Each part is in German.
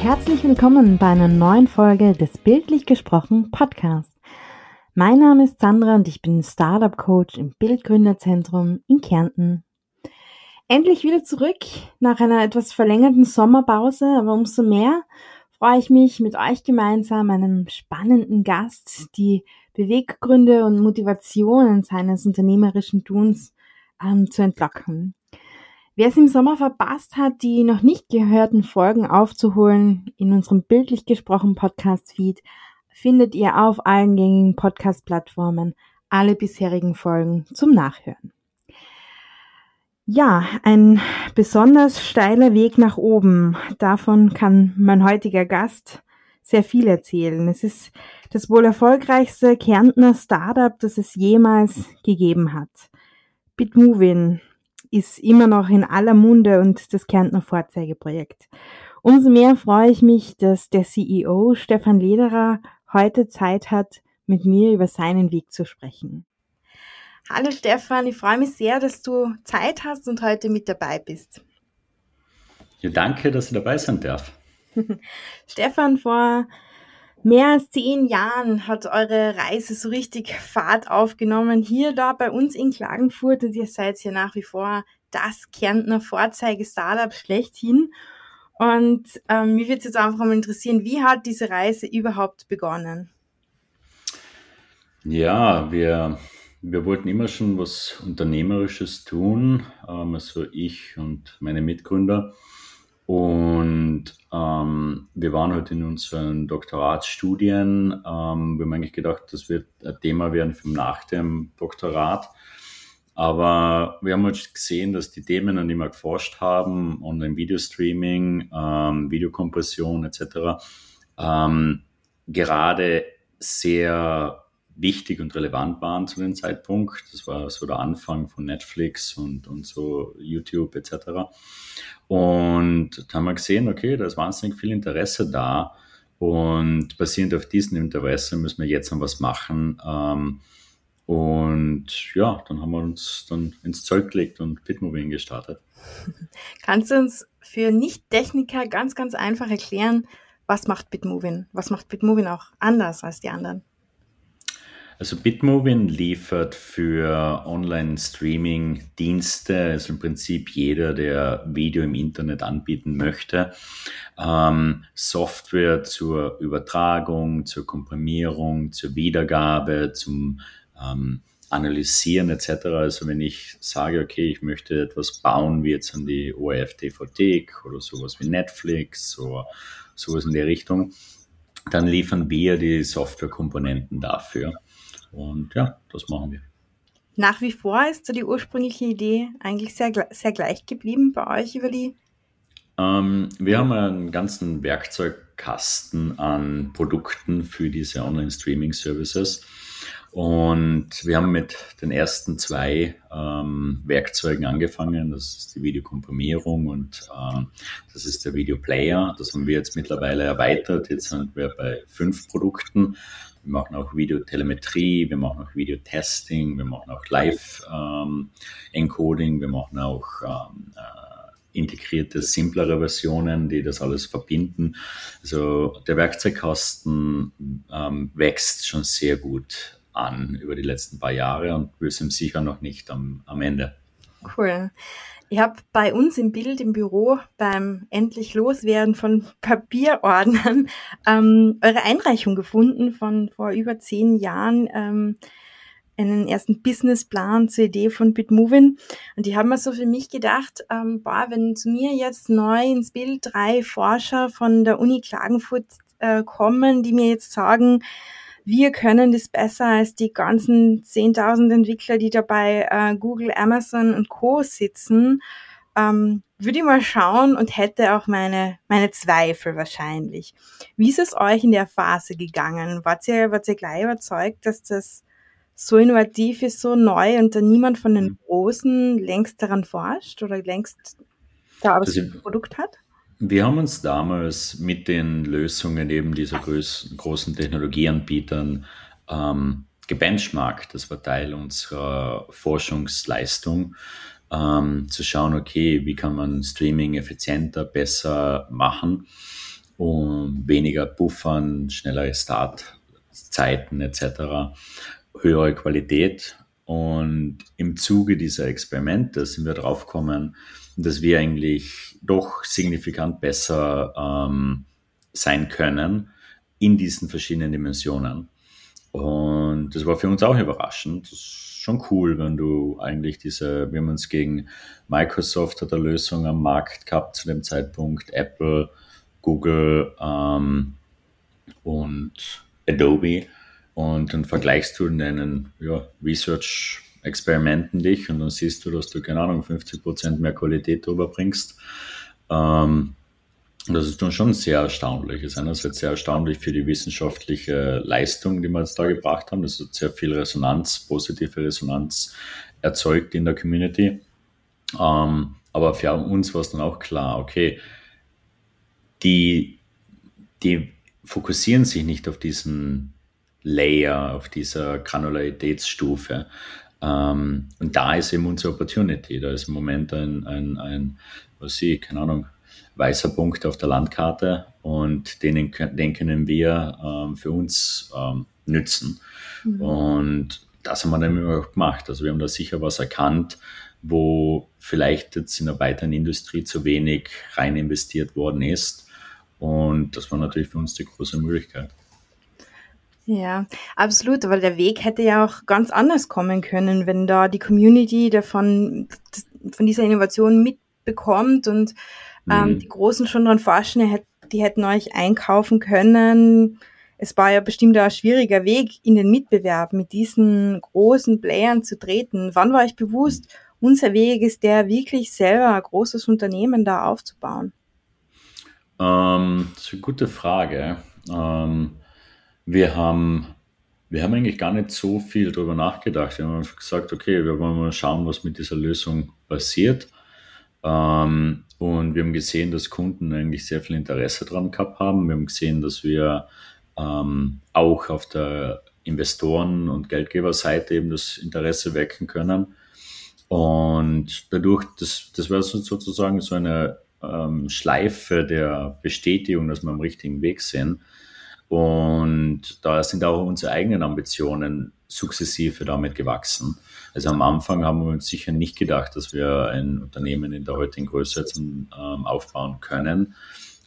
Herzlich willkommen bei einer neuen Folge des Bildlich gesprochen Podcasts. Mein Name ist Sandra und ich bin Startup Coach im Bildgründerzentrum in Kärnten. Endlich wieder zurück nach einer etwas verlängerten Sommerpause, aber umso mehr freue ich mich mit euch gemeinsam einem spannenden Gast die Beweggründe und Motivationen seines unternehmerischen Tuns ähm, zu entlocken. Wer es im Sommer verpasst hat, die noch nicht gehörten Folgen aufzuholen, in unserem bildlich gesprochen Podcast-Feed findet ihr auf allen gängigen Podcast-Plattformen alle bisherigen Folgen zum Nachhören. Ja, ein besonders steiler Weg nach oben. Davon kann mein heutiger Gast sehr viel erzählen. Es ist das wohl erfolgreichste Kärntner Startup, das es jemals gegeben hat. Bitmovin ist immer noch in aller Munde und das Kärntner Vorzeigeprojekt. Umso mehr freue ich mich, dass der CEO Stefan Lederer heute Zeit hat, mit mir über seinen Weg zu sprechen. Hallo Stefan, ich freue mich sehr, dass du Zeit hast und heute mit dabei bist. Ja, danke, dass ich dabei sein darf. Stefan, vor mehr als zehn Jahren hat eure Reise so richtig Fahrt aufgenommen. Hier, da bei uns in Klagenfurt und ihr seid ja nach wie vor das Kärntner Vorzeige-Startup schlechthin. Und ähm, mich würde jetzt einfach mal interessieren, wie hat diese Reise überhaupt begonnen? Ja, wir, wir wollten immer schon was Unternehmerisches tun, ähm, also ich und meine Mitgründer. Und ähm, wir waren halt in unseren Doktoratsstudien. Ähm, wir haben eigentlich gedacht, das wird ein Thema werden für nach dem Doktorat. Aber wir haben halt gesehen, dass die Themen, an die wir geforscht haben, Online-Video-Streaming, ähm, Videokompression etc., ähm, gerade sehr wichtig und relevant waren zu dem Zeitpunkt. Das war so der Anfang von Netflix und, und so YouTube etc. Und da haben wir gesehen, okay, da ist wahnsinnig viel Interesse da. Und basierend auf diesem Interesse müssen wir jetzt noch was machen. Ähm, und ja, dann haben wir uns dann ins Zeug gelegt und Bitmoving gestartet. Kannst du uns für Nicht-Techniker ganz, ganz einfach erklären, was macht Bitmovin? Was macht Bitmovin auch anders als die anderen? Also Bitmovin liefert für Online-Streaming-Dienste, also im Prinzip jeder, der Video im Internet anbieten möchte, ähm, Software zur Übertragung, zur Komprimierung, zur Wiedergabe, zum ähm, Analysieren etc. Also wenn ich sage, okay, ich möchte etwas bauen, wie jetzt an die ORF DVD oder sowas wie Netflix oder sowas in der Richtung, dann liefern wir die Softwarekomponenten dafür. Und ja, das machen wir. Nach wie vor ist so die ursprüngliche Idee eigentlich sehr, sehr gleich geblieben bei euch über die? Ähm, wir haben einen ganzen Werkzeugkasten an Produkten für diese Online-Streaming-Services. Und wir haben mit den ersten zwei ähm, Werkzeugen angefangen. Das ist die Videokomprimierung und ähm, das ist der Videoplayer. Das haben wir jetzt mittlerweile erweitert. Jetzt sind wir bei fünf Produkten. Wir machen auch Videotelemetrie, wir machen auch Videotesting, wir machen auch Live-Encoding, ähm, wir machen auch ähm, äh, integrierte, simplere Versionen, die das alles verbinden. Also der Werkzeugkasten ähm, wächst schon sehr gut an über die letzten paar Jahre und wir sind sicher noch nicht am, am Ende. Cool. Ich habe bei uns im Bild im Büro beim endlich Loswerden von Papierordnern ähm, eure Einreichung gefunden von vor über zehn Jahren. Ähm, einen ersten Businessplan zur Idee von Bitmovin. Und die haben mir so für mich gedacht, ähm, boah, wenn zu mir jetzt neu ins Bild drei Forscher von der Uni Klagenfurt äh, kommen, die mir jetzt sagen, wir können das besser als die ganzen 10.000 Entwickler, die dabei äh, Google, Amazon und Co. sitzen, ähm, würde ich mal schauen und hätte auch meine, meine Zweifel wahrscheinlich. Wie ist es euch in der Phase gegangen? Wart ihr, wart ihr gleich überzeugt, dass das so innovativ ist, so neu und da niemand von den mhm. Großen längst daran forscht oder längst da das Produkt hat? Wir haben uns damals mit den Lösungen eben dieser groß, großen Technologieanbietern ähm, gebenchmarkt. Das war Teil unserer Forschungsleistung, ähm, zu schauen, okay, wie kann man Streaming effizienter, besser machen. und weniger Buffern, schnellere Startzeiten etc., höhere Qualität. Und im Zuge dieser Experimente sind wir draufgekommen, dass wir eigentlich doch signifikant besser ähm, sein können in diesen verschiedenen Dimensionen. Und das war für uns auch überraschend. Das ist schon cool, wenn du eigentlich diese, wir haben uns gegen Microsoft hat eine Lösung am Markt gehabt zu dem Zeitpunkt, Apple, Google ähm, und Adobe. Und dann vergleichst du in deinen ja, Research-Experimenten dich und dann siehst du, dass du, keine Ahnung, 50% mehr Qualität drüber bringst. Ähm, das ist dann schon sehr erstaunlich. Es ist einerseits sehr erstaunlich für die wissenschaftliche Leistung, die wir jetzt da gebracht haben. Das hat sehr viel Resonanz, positive Resonanz erzeugt in der Community. Ähm, aber für uns war es dann auch klar, okay, die, die fokussieren sich nicht auf diesen Layer, auf dieser Granularitätsstufe. Ähm, und da ist eben unsere Opportunity. Da ist im Moment ein, ein, ein was ich, keine Ahnung, weißer Punkt auf der Landkarte und den, den können wir ähm, für uns ähm, nützen. Mhm. Und das haben wir dann auch gemacht. Also wir haben da sicher was erkannt, wo vielleicht jetzt in der weiteren Industrie zu wenig rein investiert worden ist. Und das war natürlich für uns die große Möglichkeit. Ja, absolut, weil der Weg hätte ja auch ganz anders kommen können, wenn da die Community davon von dieser Innovation mitbekommt und ähm, mhm. die Großen schon dran forschen, die hätten euch einkaufen können. Es war ja bestimmt ein schwieriger Weg in den Mitbewerb mit diesen großen Playern zu treten. Wann war euch bewusst, unser Weg ist der, wirklich selber ein großes Unternehmen da aufzubauen? Ähm, das ist eine gute Frage. Ähm, wir haben, wir haben eigentlich gar nicht so viel darüber nachgedacht. Wir haben gesagt, okay, wir wollen mal schauen, was mit dieser Lösung passiert. Ähm, und wir haben gesehen, dass Kunden eigentlich sehr viel Interesse daran gehabt haben. Wir haben gesehen, dass wir ähm, auch auf der Investoren- und Geldgeberseite eben das Interesse wecken können. Und dadurch, das, das war sozusagen so eine ähm, Schleife der Bestätigung, dass wir am richtigen Weg sind. Und da sind auch unsere eigenen Ambitionen sukzessive damit gewachsen. Also am Anfang haben wir uns sicher nicht gedacht, dass wir ein Unternehmen in der heutigen Größe jetzt, ähm, aufbauen können.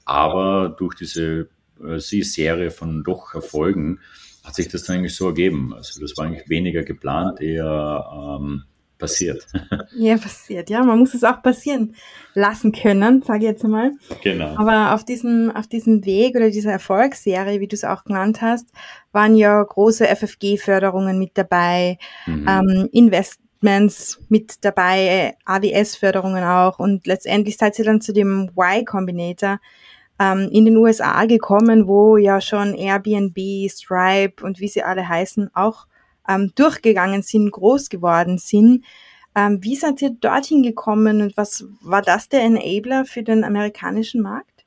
Aber durch diese äh, Serie von doch Erfolgen hat sich das dann eigentlich so ergeben. Also das war eigentlich weniger geplant, eher ähm, passiert. Ja, passiert. Ja, man muss es auch passieren lassen können, sage ich jetzt einmal. Genau. Aber auf diesem, auf diesem Weg oder dieser Erfolgsserie, wie du es auch genannt hast, waren ja große FFG-Förderungen mit dabei, mhm. ähm, Investments mit dabei, AWS-Förderungen auch und letztendlich seid ihr dann zu dem Y-Combinator ähm, in den USA gekommen, wo ja schon Airbnb, Stripe und wie sie alle heißen auch ähm, durchgegangen sind, groß geworden sind. Ähm, wie seid ihr dorthin gekommen und was war das der Enabler für den amerikanischen Markt?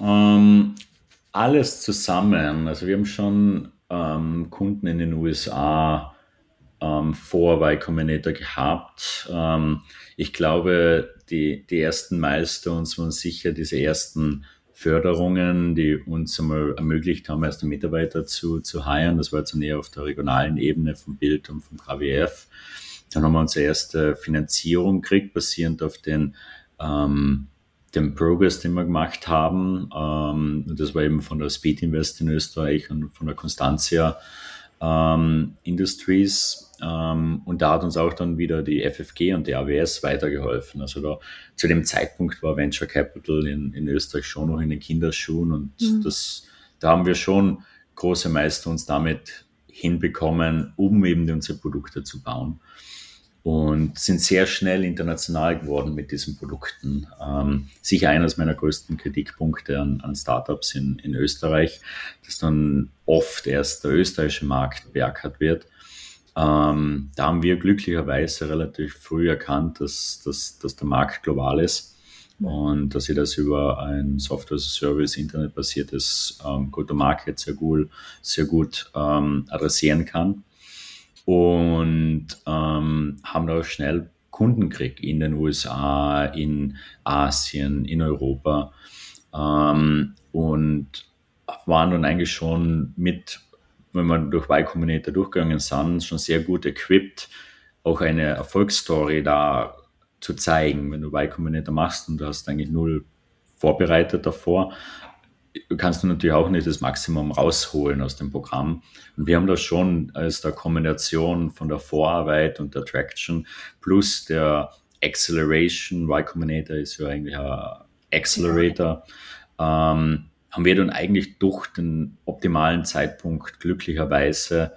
Ähm, alles zusammen. Also wir haben schon ähm, Kunden in den USA ähm, vor Y Combinator gehabt. Ähm, ich glaube, die, die ersten Milestones waren sicher diese ersten Förderungen, die uns einmal ermöglicht haben, erste Mitarbeiter zu, zu hiren. Das war jetzt näher auf der regionalen Ebene vom Bild und vom KWF. Dann haben wir unsere erste Finanzierung gekriegt, basierend auf den, ähm, dem Progress, den wir gemacht haben. Ähm, das war eben von der Speed Invest in Österreich und von der Constantia ähm, Industries. Ähm, und da hat uns auch dann wieder die FFG und die AWS weitergeholfen. Also da zu dem Zeitpunkt war Venture Capital in, in Österreich schon noch in den Kinderschuhen und mhm. das, da haben wir schon große Meister uns damit hinbekommen, um eben unsere Produkte zu bauen und sind sehr schnell international geworden mit diesen Produkten. Ähm, sicher eines meiner größten Kritikpunkte an, an Startups in, in Österreich, dass dann oft erst der österreichische Markt beackert wird. Ähm, da haben wir glücklicherweise relativ früh erkannt, dass, dass, dass der Markt global ist und dass ich das über ein Software-Service, internetbasiertes ähm, Go-to-Market sehr gut, sehr gut ähm, adressieren kann und ähm, haben da schnell Kundenkrieg in den USA, in Asien, in Europa. ähm, und waren dann eigentlich schon mit, wenn wir durch Y Combinator durchgegangen sind, schon sehr gut equipped, auch eine Erfolgsstory da zu zeigen. Wenn du Y Combinator machst und du hast eigentlich null vorbereitet davor, kannst du natürlich auch nicht das Maximum rausholen aus dem Programm. Und wir haben das schon als der Kombination von der Vorarbeit und der Traction plus der Acceleration, Y Combinator ist ja eigentlich ein Accelerator, ähm, haben wir dann eigentlich durch den optimalen Zeitpunkt glücklicherweise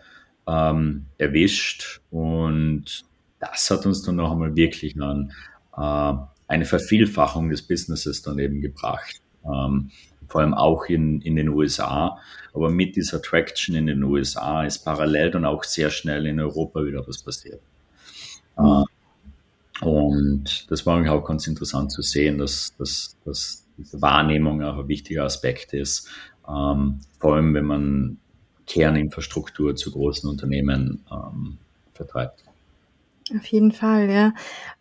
ähm, erwischt. Und das hat uns dann noch einmal wirklich an äh, eine Vervielfachung des Businesses dann eben gebracht. Ähm, vor allem auch in, in den USA. Aber mit dieser Traction in den USA ist parallel dann auch sehr schnell in Europa wieder was passiert. Mhm. Und das war auch ganz interessant zu sehen, dass, dass, dass diese Wahrnehmung auch ein wichtiger Aspekt ist, ähm, vor allem wenn man Kerninfrastruktur zu großen Unternehmen ähm, vertreibt. Auf jeden Fall, ja.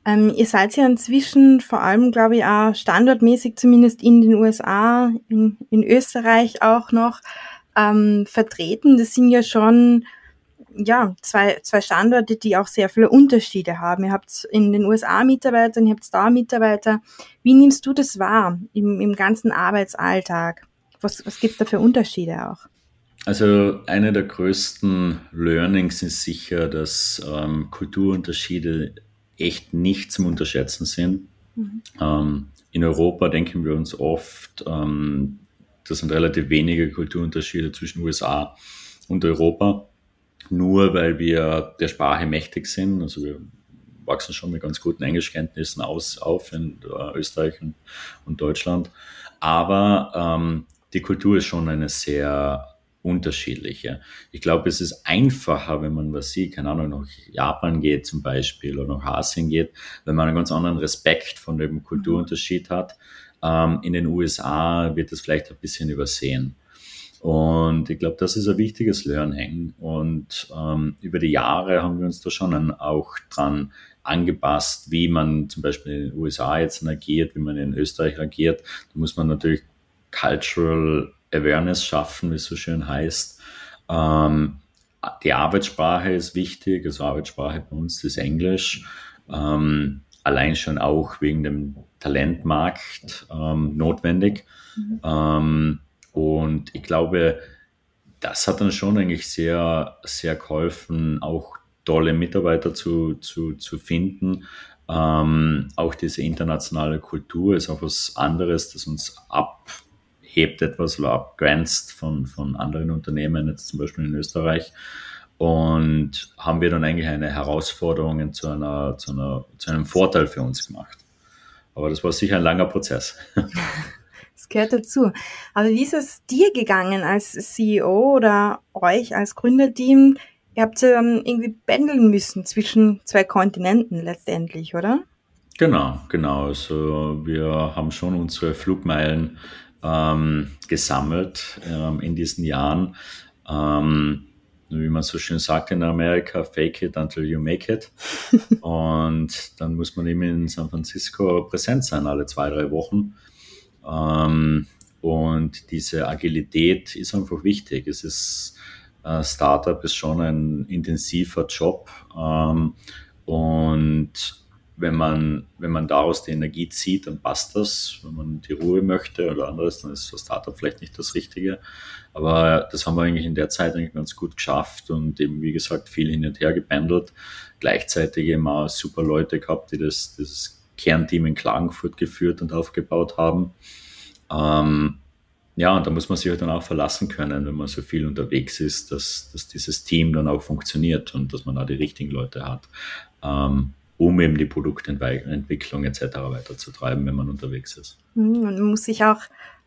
Ähm, ihr seid ja inzwischen vor allem, glaube ich, auch standortmäßig zumindest in den USA, in, in Österreich auch noch ähm, vertreten. Das sind ja schon ja, zwei, zwei Standorte, die auch sehr viele Unterschiede haben. Ihr habt in den USA Mitarbeiter, ihr habt da Mitarbeiter. Wie nimmst du das wahr im, im ganzen Arbeitsalltag? Was, was gibt da für Unterschiede auch? Also eine der größten Learnings ist sicher, dass ähm, Kulturunterschiede echt nicht zum Unterschätzen sind. Mhm. Ähm, in Europa denken wir uns oft, ähm, das sind relativ wenige Kulturunterschiede zwischen USA und Europa, nur weil wir der Sprache mächtig sind. Also wir wachsen schon mit ganz guten Englischkenntnissen aus, auf in äh, Österreich und, und, Deutschland. Aber ähm, die Kultur ist schon eine sehr unterschiedliche. Ich glaube, es ist einfacher, wenn man was sieht, keine Ahnung, nach Japan geht zum Beispiel oder nach Asien geht, wenn man einen ganz anderen Respekt von dem Kulturunterschied hat. Ähm, in den USA wird es vielleicht ein bisschen übersehen. Und ich glaube, das ist ein wichtiges Learning. Und ähm, über die Jahre haben wir uns da schon auch dran angepasst, wie man zum Beispiel in den USA jetzt agiert, wie man in Österreich agiert. Da muss man natürlich Cultural Awareness schaffen, wie es so schön heißt. Ähm, die Arbeitssprache ist wichtig, also Arbeitssprache bei uns ist Englisch. Ähm, allein schon auch wegen dem Talentmarkt ähm, notwendig. Mhm. Ähm, und ich glaube, das hat dann schon eigentlich sehr, sehr geholfen, auch tolle Mitarbeiter zu, zu, zu finden. Ähm, auch diese internationale Kultur ist auch was anderes, das uns ab hebt etwas oder abgrenzt von, von anderen Unternehmen, jetzt zum Beispiel in Österreich. Und haben wir dann eigentlich eine Herausforderung zu, einer, zu, einer, zu einem Vorteil für uns gemacht. Aber das war sicher ein langer Prozess. Das gehört dazu. Aber wie ist es dir gegangen als CEO oder euch als Gründerteam? Ihr habt ja dann irgendwie pendeln müssen zwischen zwei Kontinenten letztendlich, oder? Genau, genau. Also wir haben schon unsere Flugmeilen ähm, gesammelt ähm, in diesen Jahren. Ähm, wie man so schön sagt in Amerika, fake it until you make it. und dann muss man eben in San Francisco präsent sein, alle zwei, drei Wochen. Ähm, und diese Agilität ist einfach wichtig. Es ist, äh, Startup ist schon ein intensiver Job. Ähm, und wenn man, wenn man daraus die Energie zieht, dann passt das. Wenn man die Ruhe möchte oder anderes, dann ist so Startup vielleicht nicht das Richtige. Aber das haben wir eigentlich in der Zeit eigentlich ganz gut geschafft und eben, wie gesagt, viel hin und her gependelt. Gleichzeitig auch super Leute gehabt, die das, dieses Kernteam in Klagenfurt geführt und aufgebaut haben. Ähm, ja, und da muss man sich halt dann auch verlassen können, wenn man so viel unterwegs ist, dass, dass dieses Team dann auch funktioniert und dass man da die richtigen Leute hat. Ähm, um eben die Produktentwicklung etc. weiterzutreiben, wenn man unterwegs ist. Mhm, man muss sich auch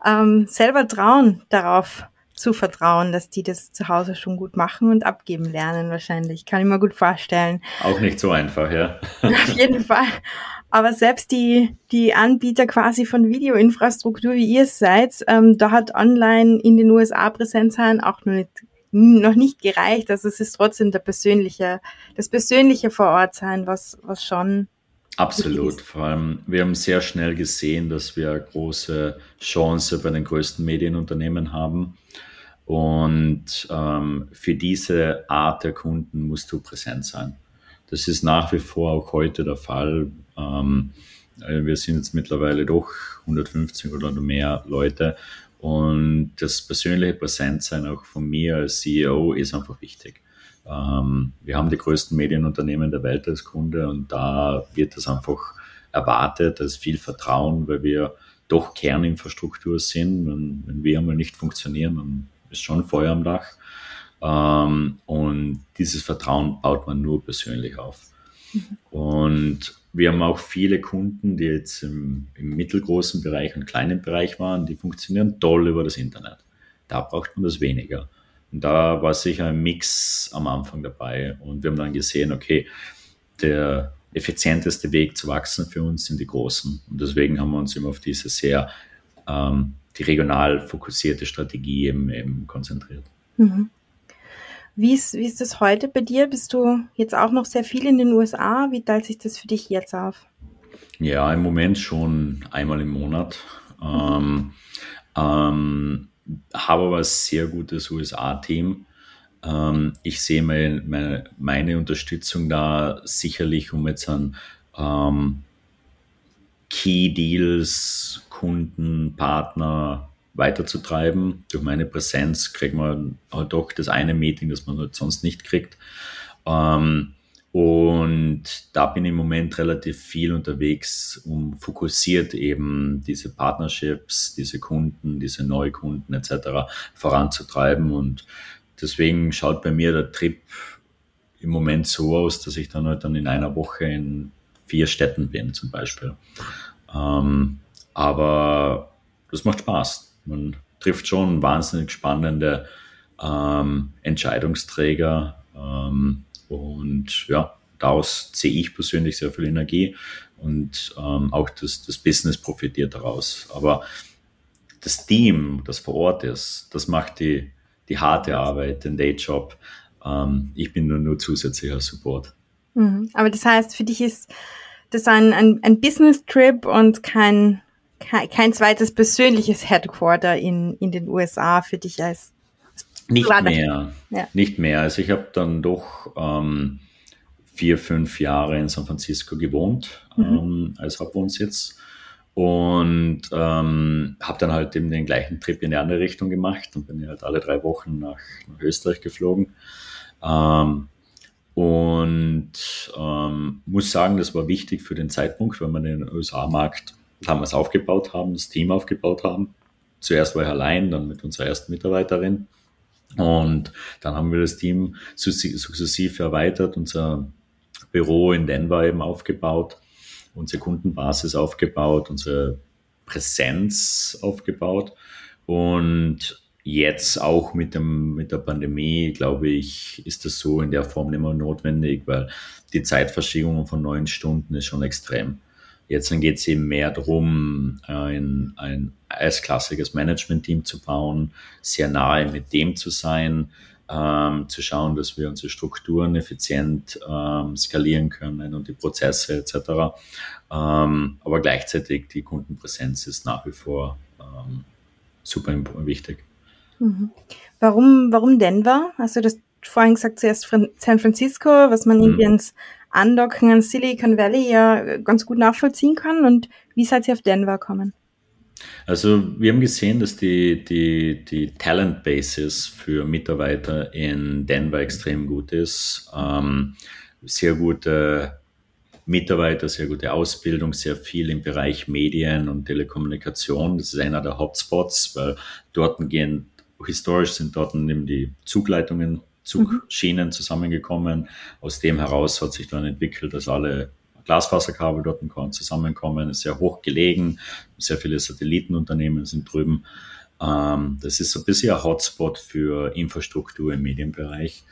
ähm, selber trauen, darauf zu vertrauen, dass die das zu Hause schon gut machen und abgeben lernen wahrscheinlich. Kann ich mir gut vorstellen. Auch nicht so einfach, ja. Auf jeden Fall. Aber selbst die, die Anbieter quasi von Videoinfrastruktur, wie ihr es seid, ähm, da hat online in den USA Präsenz sein auch noch nicht noch nicht gereicht. Also es ist trotzdem der persönliche, das persönliche vor Ort sein, was, was schon Absolut. Vor allem, wir haben sehr schnell gesehen, dass wir große Chance bei den größten Medienunternehmen haben. Und ähm, für diese Art der Kunden musst du präsent sein. Das ist nach wie vor auch heute der Fall. Ähm, wir sind jetzt mittlerweile doch 150 oder mehr Leute und das persönliche Präsentsein auch von mir als CEO ist einfach wichtig. Ähm, wir haben die größten Medienunternehmen der Welt als Kunde und da wird das einfach erwartet, da ist viel Vertrauen, weil wir doch Kerninfrastruktur sind. Wenn, wenn wir einmal nicht funktionieren, dann ist schon Feuer am Dach. Ähm, und dieses Vertrauen baut man nur persönlich auf. Mhm. Und wir haben auch viele Kunden, die jetzt im, im, mittelgroßen Bereich und kleinen Bereich waren, die funktionieren toll über das Internet. Da braucht man das weniger. Und da war sicher ein Mix am Anfang dabei. Und wir haben dann gesehen, okay, der effizienteste Weg zu wachsen für uns sind die Großen. Und deswegen haben wir uns immer auf diese sehr, ähm, die regional fokussierte Strategie eben, eben konzentriert. Mhm. Wie ist, wie ist das heute bei dir? Bist du jetzt auch noch sehr viel in den USA? Wie teilt sich das für dich jetzt auf? Ja, im Moment schon einmal im Monat. Ähm, ähm, habe aber ein sehr gutes USA-Team. Ähm, ich sehe meine, meine, meine, Unterstützung da sicherlich, um jetzt an ähm, Key Deals, Kunden, Partner weiterzutreiben. Durch meine Präsenz kriegt man halt doch das eine Meeting, das man halt sonst nicht kriegt. Ähm, und da bin ich im Moment relativ viel unterwegs, um fokussiert eben diese Partnerships, diese Kunden, diese Neukunden etc. voranzutreiben. Und deswegen schaut bei mir der Trip im Moment so aus, dass ich dann halt dann in einer Woche in vier Städten bin zum Beispiel. Ähm, aber das macht Spaß. Man trifft schon wahnsinnig spannende ähm, Entscheidungsträger. Ähm, und ja, daraus sehe ich persönlich sehr viel Energie und ähm, auch das, das Business profitiert daraus. Aber das Team, das vor Ort ist, das macht die, die harte Arbeit, den Dayjob. Ähm, ich bin nur, nur zusätzlicher Support. Mhm. Aber das heißt, für dich ist das ein, ein, ein Business-Trip und kein, kein, zweites persönliches Headquarter in, in den USA für dich als nicht mehr. Ja. Nicht mehr. Also ich habe dann doch ähm, vier, fünf Jahre in San Francisco gewohnt mhm. ähm, als Hauptwohnsitz und ähm, habe dann halt eben den gleichen Trip in die andere Richtung gemacht und bin halt alle drei Wochen nach, nach Österreich geflogen. Ähm, und ähm, muss sagen, das war wichtig für den Zeitpunkt, weil wir den USA-Markt damals aufgebaut haben, das Team aufgebaut haben. Zuerst war ich allein, dann mit unserer ersten Mitarbeiterin. Und dann haben wir das Team sukzessive erweitert, unser Büro in Denver eben aufgebaut, unsere Kundenbasis aufgebaut, unsere Präsenz aufgebaut. Und jetzt auch mit, dem, mit der Pandemie, glaube ich, ist das so in der Form nicht mehr notwendig, weil die Zeitverschiebung von neun Stunden ist schon extrem. Jetzt geht es eben mehr darum, ein, ein erstklassiges Management-Team zu bauen, sehr nahe mit dem zu sein, ähm, zu schauen, dass wir unsere Strukturen effizient ähm, skalieren können und die Prozesse etc. Ähm, aber gleichzeitig die Kundenpräsenz ist nach wie vor ähm, super wichtig. Mhm. Warum, warum Denver? Also das vorhin gesagt, zuerst San Francisco, was man mhm. irgendwie ins Andocken an Silicon Valley ja ganz gut nachvollziehen kann. Und wie seid ihr auf Denver kommen? Also wir haben gesehen, dass die, die, die Talent Basis für Mitarbeiter in Denver extrem gut ist. Ähm, sehr gute Mitarbeiter, sehr gute Ausbildung, sehr viel im Bereich Medien und Telekommunikation. Das ist einer der Hotspots, weil dort gehen, historisch sind dort eben die Zugleitungen Zugschienen mhm. zusammengekommen. Aus dem heraus hat sich dann entwickelt, dass alle Glasfaserkabel dort zusammenkommen, ist sehr hoch gelegen, sehr viele Satellitenunternehmen sind drüben. Ähm, das ist so ein bisschen ein Hotspot für Infrastruktur im Medienbereich.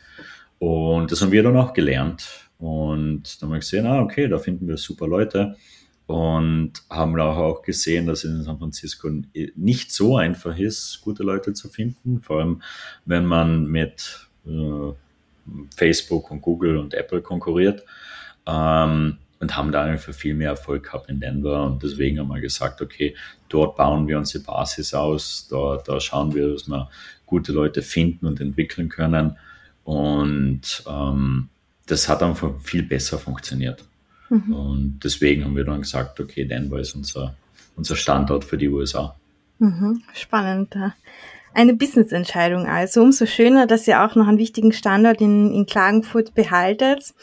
Und das haben wir dann auch gelernt. Und dann haben wir gesehen, ah, okay, da finden wir super Leute. Und haben auch gesehen, dass es in San Francisco nicht so einfach ist, gute Leute zu finden. Vor allem, wenn man mit Facebook und Google und Apple konkurriert. Ähm, und haben da einfach viel mehr Erfolg gehabt in Denver. Und deswegen haben wir gesagt, okay, dort bauen wir unsere Basis aus, da, da schauen wir, dass wir gute Leute finden und entwickeln können. Und ähm, das hat einfach viel besser funktioniert. Mhm. Und deswegen haben wir dann gesagt, okay, Denver ist unser, unser Standort für die USA. Mhm. Spannend. Eine Business-Entscheidung also. Umso schöner, dass ihr auch noch einen wichtigen Standort in, in Klagenfurt behaltet.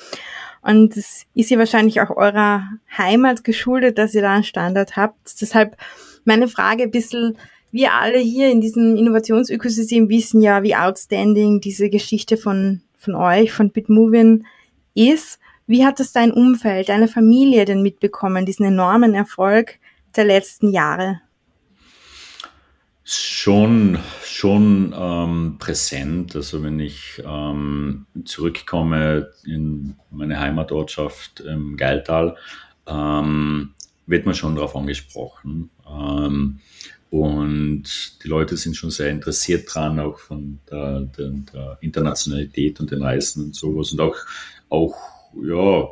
Und es ist ja wahrscheinlich auch eurer Heimat geschuldet, dass ihr da einen Standort habt. Deshalb meine Frage ein bisschen, wir alle hier in diesem Innovationsökosystem wissen ja, wie outstanding diese Geschichte von, von euch, von Bitmovin ist. Wie hat es dein Umfeld, deine Familie denn mitbekommen, diesen enormen Erfolg der letzten Jahre? Schon, schon ähm, präsent. Also wenn ich ähm, zurückkomme in meine Heimatortschaft im Geiltal, ähm, wird man schon darauf angesprochen. Ähm, und die Leute sind schon sehr interessiert dran, auch von der, der, der Internationalität und den Reisen und sowas. Und auch, auch ja,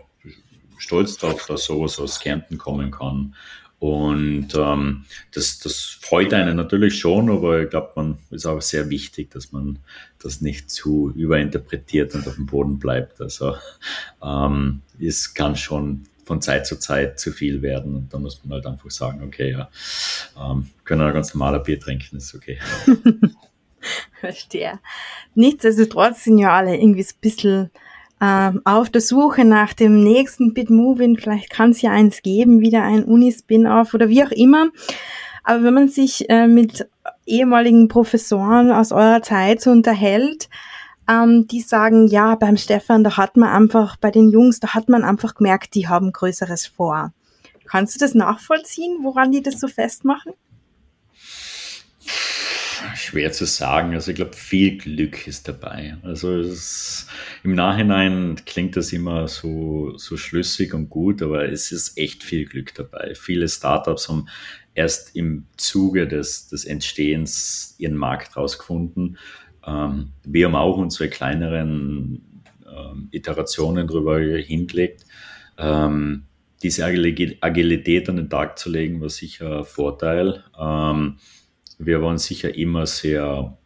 stolz darauf, dass sowas aus Kärnten kommen kann. Und ähm, das, das freut einen natürlich schon, aber ich glaube, man ist auch sehr wichtig, dass man das nicht zu überinterpretiert und auf dem Boden bleibt. Also ähm, es kann schon von Zeit zu Zeit zu viel werden und da muss man halt einfach sagen, okay, ja, ähm, können ein ganz normaler Bier trinken, ist okay. Verstehe. Nichtsdestotrotz sind ja alle irgendwie ein bisschen ähm, auf der Suche nach dem nächsten Bitmovin. Vielleicht kann es ja eins geben, wieder ein Uni-Spin-Off oder wie auch immer. Aber wenn man sich äh, mit ehemaligen Professoren aus eurer Zeit so unterhält, ähm, die sagen, ja, beim Stefan, da hat man einfach, bei den Jungs, da hat man einfach gemerkt, die haben Größeres vor. Kannst du das nachvollziehen, woran die das so festmachen? Schwer zu sagen. Also ich glaube, viel Glück ist dabei. Also ist, im Nachhinein klingt das immer so, so schlüssig und gut, aber es ist echt viel Glück dabei. Viele Startups haben erst im Zuge des, des Entstehens ihren Markt rausgefunden. Ähm, wir haben auch unsere kleineren ähm, Iterationen darüber hingelegt. Ähm, diese Agilität an den Tag zu legen, war sicher ein Vorteil. Ähm, wir waren sicher immer sehr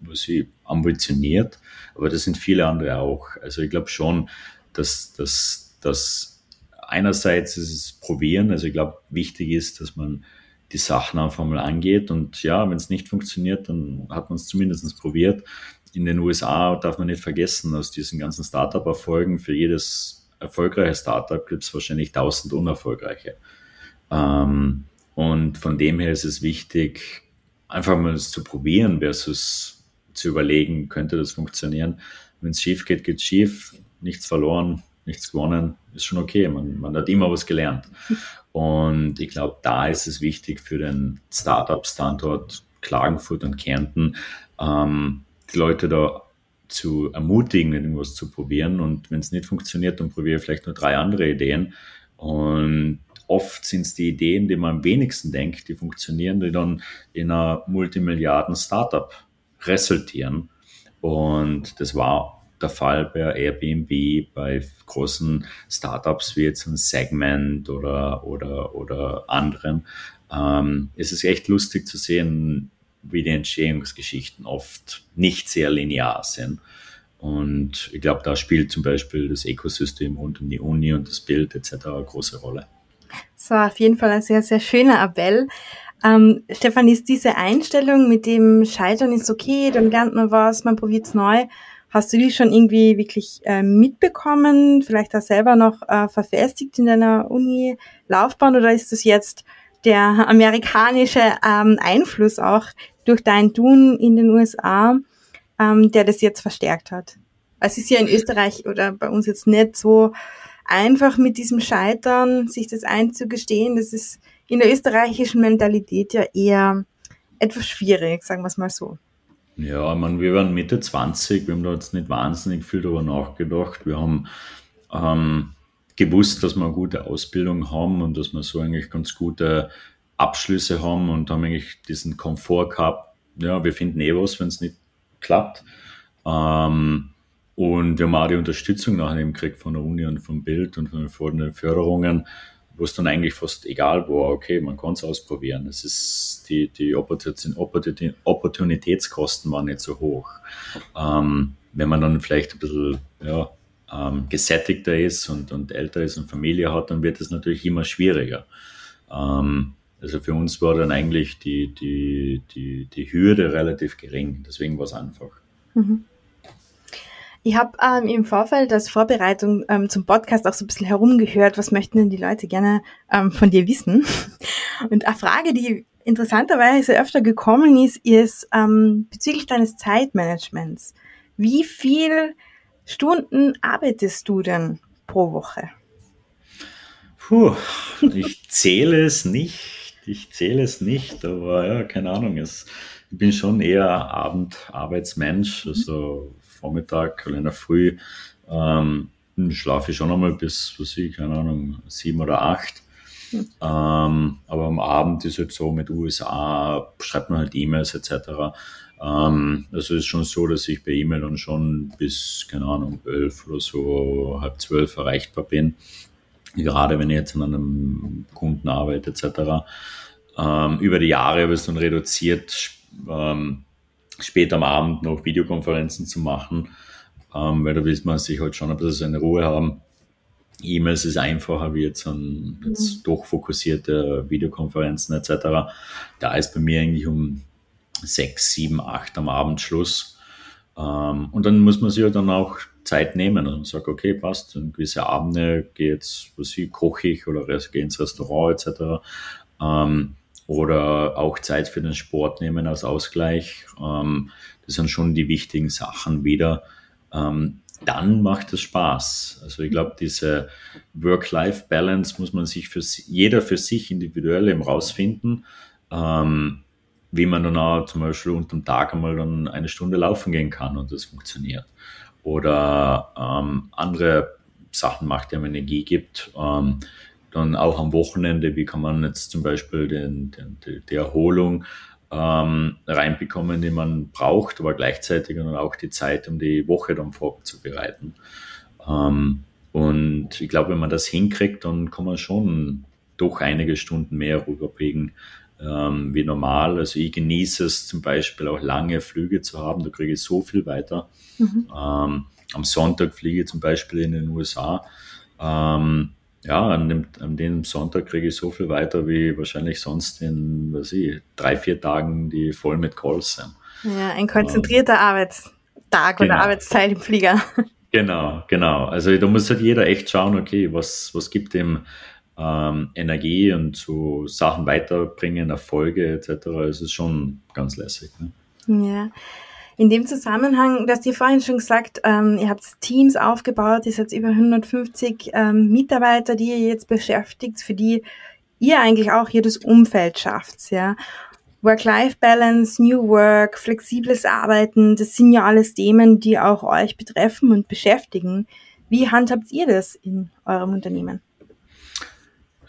was ich, ambitioniert, aber das sind viele andere auch. Also ich glaube schon, dass, dass, dass einerseits ist es probieren, also ich glaube, wichtig ist, dass man die Sachen einfach mal angeht und ja, wenn es nicht funktioniert, dann hat man es zumindest probiert. In den USA darf man nicht vergessen, aus diesen ganzen Startup-Erfolgen für jedes erfolgreiche Startup gibt es wahrscheinlich tausend unerfolgreiche. Ähm, und von dem her ist es wichtig, einfach mal es zu probieren versus zu überlegen, könnte das funktionieren. Wenn es schief geht, geht es schief, nichts verloren, nichts gewonnen, ist schon okay. Man, man hat immer was gelernt. Und ich glaube, da ist es wichtig für den Startup-Standort Klagenfurt und Kärnten, ähm, die Leute da zu ermutigen, irgendwas zu probieren. Und wenn es nicht funktioniert, dann probiere ich vielleicht nur drei andere Ideen. Und oft sind es die Ideen, die man am wenigsten denkt, die funktionieren, die dann in einer Multimilliarden-Startup resultieren. Und das war der Fall bei Airbnb, bei großen Startups wie jetzt ein Segment oder, oder, oder anderen. Ähm, es ist echt lustig zu sehen, wie die Entstehungsgeschichten oft nicht sehr linear sind. Und ich glaube, da spielt zum Beispiel das Ökosystem rund um die Uni und das Bild etc. eine große Rolle. Das war auf jeden Fall ein sehr, sehr schöner Appell. Ähm, Stefan, ist diese Einstellung mit dem Scheitern ist okay, dann lernt man was, man probiert es neu. Hast du die schon irgendwie wirklich äh, mitbekommen, vielleicht auch selber noch äh, verfestigt in deiner Uni-Laufbahn oder ist das jetzt der amerikanische ähm, Einfluss auch durch dein Tun in den USA, ähm, der das jetzt verstärkt hat? Es ist ja in Österreich oder bei uns jetzt nicht so einfach mit diesem Scheitern, sich das einzugestehen, das ist in der österreichischen Mentalität ja eher etwas schwierig, sagen wir es mal so. Ja, ich meine, wir waren Mitte 20, wir haben da jetzt nicht wahnsinnig viel darüber nachgedacht. Wir haben ähm, gewusst, dass wir eine gute Ausbildung haben und dass wir so eigentlich ganz gute Abschlüsse haben und haben eigentlich diesen Komfort gehabt. Ja, wir finden eh was, wenn es nicht klappt. Ähm, und wir haben auch die Unterstützung nachher eben gekriegt von der Uni und vom Bild und von den Förderungen, wo es dann eigentlich fast egal war, okay, man kann es ausprobieren. Es ist die, die Opportunitätskosten waren nicht so hoch. Ähm, wenn man dann vielleicht ein bisschen ja, ähm, gesättigter ist und, und älter ist und Familie hat, dann wird es natürlich immer schwieriger. Ähm, also für uns war dann eigentlich die, die, die, die Hürde relativ gering, deswegen war es einfach. Mhm. Ich habe ähm, im Vorfeld als Vorbereitung ähm, zum Podcast auch so ein bisschen herumgehört, was möchten denn die Leute gerne ähm, von dir wissen. Und eine Frage, die interessanterweise öfter gekommen ist, ist ähm, bezüglich deines Zeitmanagements. Wie viel Stunden arbeitest du denn pro Woche? Puh, ich zähle es nicht. Ich zähle es nicht, aber ja, keine Ahnung. Es, ich bin schon eher Abendarbeitsmensch. Also Vormittag oder in der Früh ähm, schlafe ich schon einmal bis, was ich, keine Ahnung, sieben oder acht. Mhm. Ähm, aber am Abend ist halt so mit USA, schreibt man halt E-Mails etc. Ähm, also ist schon so, dass ich bei E-Mail dann schon bis, keine Ahnung, elf oder so, halb zwölf erreichbar bin. Gerade wenn ich jetzt an einem Kunden arbeite etc. Ähm, über die Jahre habe ich es dann reduziert, ähm, später am Abend noch Videokonferenzen zu machen, ähm, weil da will man sich halt schon ein bisschen seine Ruhe haben. E-Mails ist einfacher wie jetzt an jetzt mhm. doch fokussierte Videokonferenzen etc. Da ist bei mir eigentlich um sechs, sieben, acht am Abend Schluss. Ähm, und dann muss man sich halt dann auch Zeit nehmen und sagt, okay, passt, in gewisse Abende gehe jetzt, was ich, koche ich oder gehe ins Restaurant etc. Ähm, oder auch Zeit für den Sport nehmen als Ausgleich. Ähm, das sind schon die wichtigen Sachen wieder. Ähm, dann macht es Spaß. Also ich glaube, diese Work-Life-Balance muss man sich für jeder für sich individuell eben rausfinden, ähm, wie man dann auch zum Beispiel unterm Tag einmal dann eine Stunde laufen gehen kann und das funktioniert. Oder ähm, andere Sachen macht, die einem Energie gibt. Ähm, dann auch am Wochenende, wie kann man jetzt zum Beispiel den, den, die Erholung ähm, reinbekommen, die man braucht, aber gleichzeitig dann auch die Zeit, um die Woche dann vorzubereiten. Ähm, und ich glaube, wenn man das hinkriegt, dann kann man schon doch einige Stunden mehr rüberbringen ähm, wie normal. Also ich genieße es zum Beispiel auch lange Flüge zu haben, da kriege ich so viel weiter. Mhm. Ähm, am Sonntag fliege ich zum Beispiel in den USA. Ähm, ja, an dem, an dem Sonntag kriege ich so viel weiter wie wahrscheinlich sonst in, was ich, drei, vier Tagen, die voll mit Calls sind. Ja, ein konzentrierter ähm, Arbeitstag genau. oder Arbeitszeit im Flieger. Genau, genau. Also da muss halt jeder echt schauen, okay, was, was gibt dem ähm, Energie und so Sachen weiterbringen, Erfolge etc. Es ist schon ganz lässig. Ne? Ja. In dem Zusammenhang, hast dir vorhin schon gesagt, ähm, ihr habt Teams aufgebaut, ihr seid über 150 ähm, Mitarbeiter, die ihr jetzt beschäftigt, für die ihr eigentlich auch hier das Umfeld schafft, ja. Work-Life-Balance, New Work, flexibles Arbeiten, das sind ja alles Themen, die auch euch betreffen und beschäftigen. Wie handhabt ihr das in eurem Unternehmen?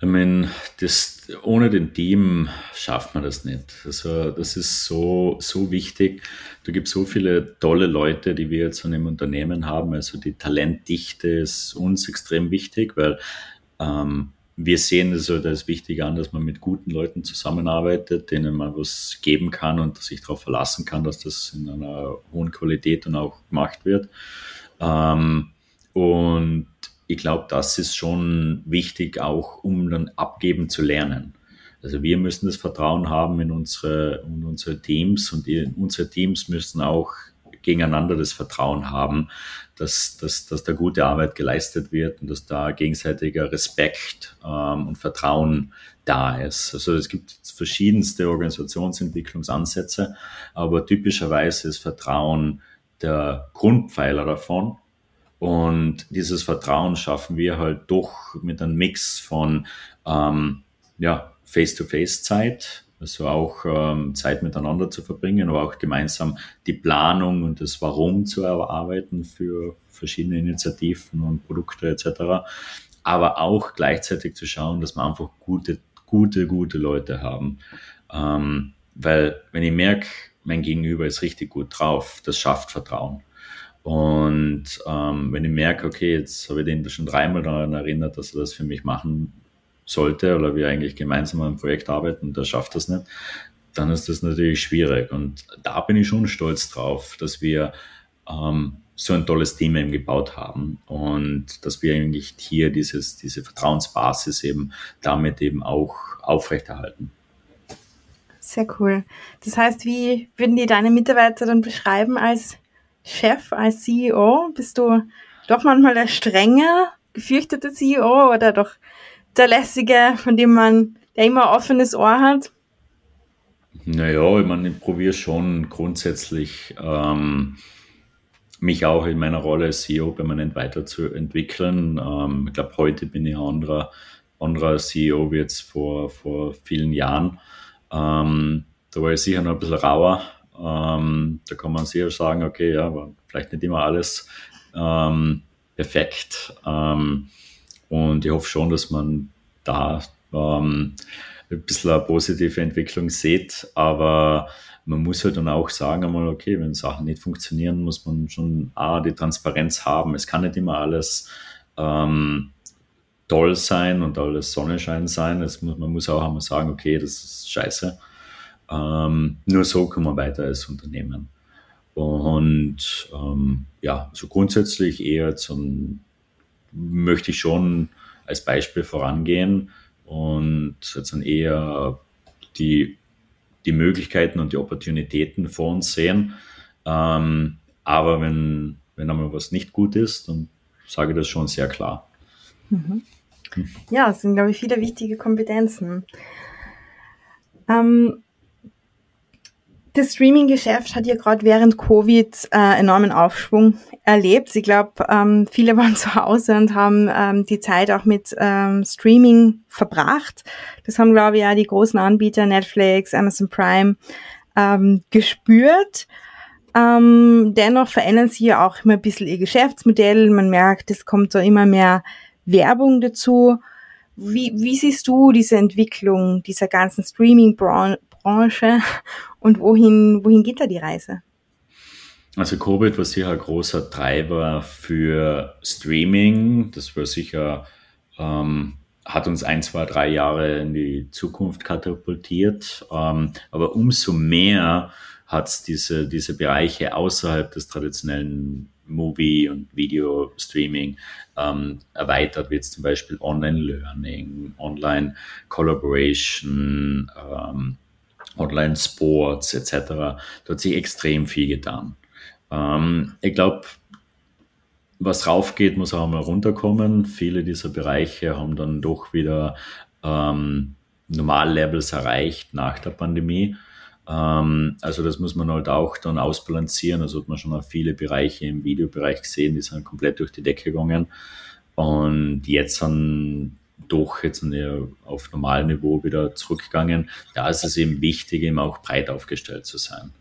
Ich meine, das, ohne den Team schafft man das nicht. Also das ist so, so wichtig. Da gibt so viele tolle Leute, die wir jetzt an dem Unternehmen haben. Also die Talentdichte ist uns extrem wichtig, weil ähm, wir sehen es so als wichtig an, dass man mit guten Leuten zusammenarbeitet, denen man was geben kann und sich darauf verlassen kann, dass das in einer hohen Qualität dann auch gemacht wird. Ähm, und ich glaube, das ist schon wichtig, auch um dann abgeben zu lernen. Also wir müssen das Vertrauen haben in unsere, in unsere Teams und die, unsere Teams müssen auch gegeneinander das Vertrauen haben, dass, dass, dass da gute Arbeit geleistet wird und dass da gegenseitiger Respekt ähm, und Vertrauen da ist. Also es gibt verschiedenste Organisationsentwicklungsansätze, aber typischerweise ist Vertrauen der Grundpfeiler davon. Und dieses Vertrauen schaffen wir halt doch mit einem Mix von ähm, ja, Face-to-Face-Zeit, also auch ähm, Zeit miteinander zu verbringen, aber auch gemeinsam die Planung und das Warum zu erarbeiten für verschiedene Initiativen und Produkte etc. Aber auch gleichzeitig zu schauen, dass wir einfach gute, gute, gute Leute haben. Ähm, weil wenn ich merke, mein Gegenüber ist richtig gut drauf, das schafft Vertrauen. Und ähm, wenn ich merke, okay, jetzt habe ich den schon dreimal daran erinnert, dass er das für mich machen sollte oder wir eigentlich gemeinsam an einem Projekt arbeiten und der schafft das nicht, dann ist das natürlich schwierig. Und da bin ich schon stolz drauf, dass wir ähm, so ein tolles Team eben gebaut haben und dass wir eigentlich hier dieses, diese Vertrauensbasis eben damit eben auch aufrechterhalten. Sehr cool. Das heißt, wie würden die deine Mitarbeiter dann beschreiben als Chef, als CEO? Bist du doch manchmal der strenge, gefürchtete CEO oder doch der lässige, von dem man, der immer offenes Ohr hat? Naja, ich meine, ich probiere schon grundsätzlich ähm, mich auch in meiner Rolle als CEO permanent weiterzuentwickeln. Ähm, ich glaube, heute bin ich anderer, anderer CEO wie jetzt vor, vor vielen Jahren. Ähm, da war ich sicher noch ein bisschen rauer. Ähm, da kann man sicher sagen, okay, ja, war vielleicht nicht immer alles ähm, perfekt. Ähm, und ich hoffe schon, dass man da ähm, ein bisschen eine positive Entwicklung sieht. Aber man muss halt dann auch sagen einmal, okay, wenn Sachen nicht funktionieren, muss man schon A, die Transparenz haben. Es kann nicht immer alles ähm, toll sein und alles Sonnenschein sein. Es muss, man muss auch einmal sagen, okay, das ist scheiße. Ähm, nur so kommen wir weiter als Unternehmen. Und ähm, ja, so grundsätzlich eher zum, möchte ich schon als Beispiel vorangehen und jetzt eher die die Möglichkeiten und die Opportunitäten vor uns sehen. Ähm, aber wenn, wenn einmal was nicht gut ist, dann sage ich das schon sehr klar. Mhm. Ja, es sind, glaube ich, viele wichtige Kompetenzen. Ähm, das Streaming-Geschäft hat ja gerade während Covid äh, enormen Aufschwung erlebt. Ich glaube, ähm, viele waren zu Hause und haben ähm, die Zeit auch mit ähm, Streaming verbracht. Das haben, glaube ich, ja die großen Anbieter Netflix, Amazon Prime ähm, gespürt. Ähm, dennoch verändern sie ja auch immer ein bisschen ihr Geschäftsmodell. Man merkt, es kommt da immer mehr Werbung dazu. Wie, wie siehst du diese Entwicklung dieser ganzen Streaming-Branche und wohin, wohin geht da die Reise? Also Covid war sicher ein großer Treiber für Streaming. Das war sicher, ähm, hat uns ein, zwei, drei Jahre in die Zukunft katapultiert. Ähm, aber umso mehr hat es diese, diese Bereiche außerhalb des traditionellen Movie- und Video-Streaming ähm, erweitert, wie jetzt zum Beispiel Online-Learning, Online-Collaboration, ähm, Online-Sports etc. Da hat sich extrem viel getan. Ähm, ich glaube, was raufgeht, muss auch mal runterkommen. Viele dieser Bereiche haben dann doch wieder ähm, Normallevels erreicht nach der Pandemie. Ähm, also das muss man halt auch dann ausbalancieren. Also hat man schon mal viele Bereiche im Videobereich gesehen, die sind komplett durch die Decke gegangen. Und jetzt sind doch jetzt auf Normalniveau wieder zurückgegangen. Da ist es eben wichtig, eben auch breit aufgestellt zu sein.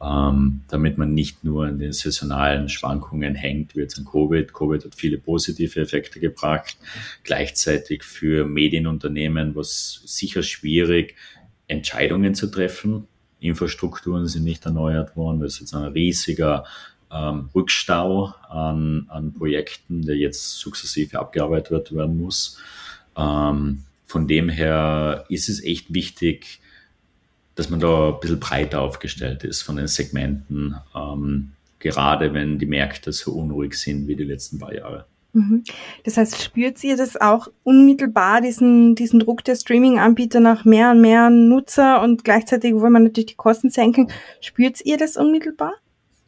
Ähm, damit man nicht nur in den saisonalen Schwankungen hängt, wie jetzt an Covid. Covid hat viele positive Effekte gebracht. Gleichzeitig für Medienunternehmen war es sicher schwierig, Entscheidungen zu treffen. Infrastrukturen sind nicht erneuert worden. Das ist jetzt ein riesiger ähm, Rückstau an, an Projekten, der jetzt sukzessive abgearbeitet werden muss. Ähm, von dem her ist es echt wichtig, dass man da ein bisschen breiter aufgestellt ist von den Segmenten, ähm, gerade wenn die Märkte so unruhig sind wie die letzten paar Jahre. Mhm. Das heißt, spürt ihr das auch unmittelbar, diesen, diesen Druck der Streaming-Anbieter nach mehr und mehr Nutzer und gleichzeitig wollen wir natürlich die Kosten senken? Spürt ihr das unmittelbar?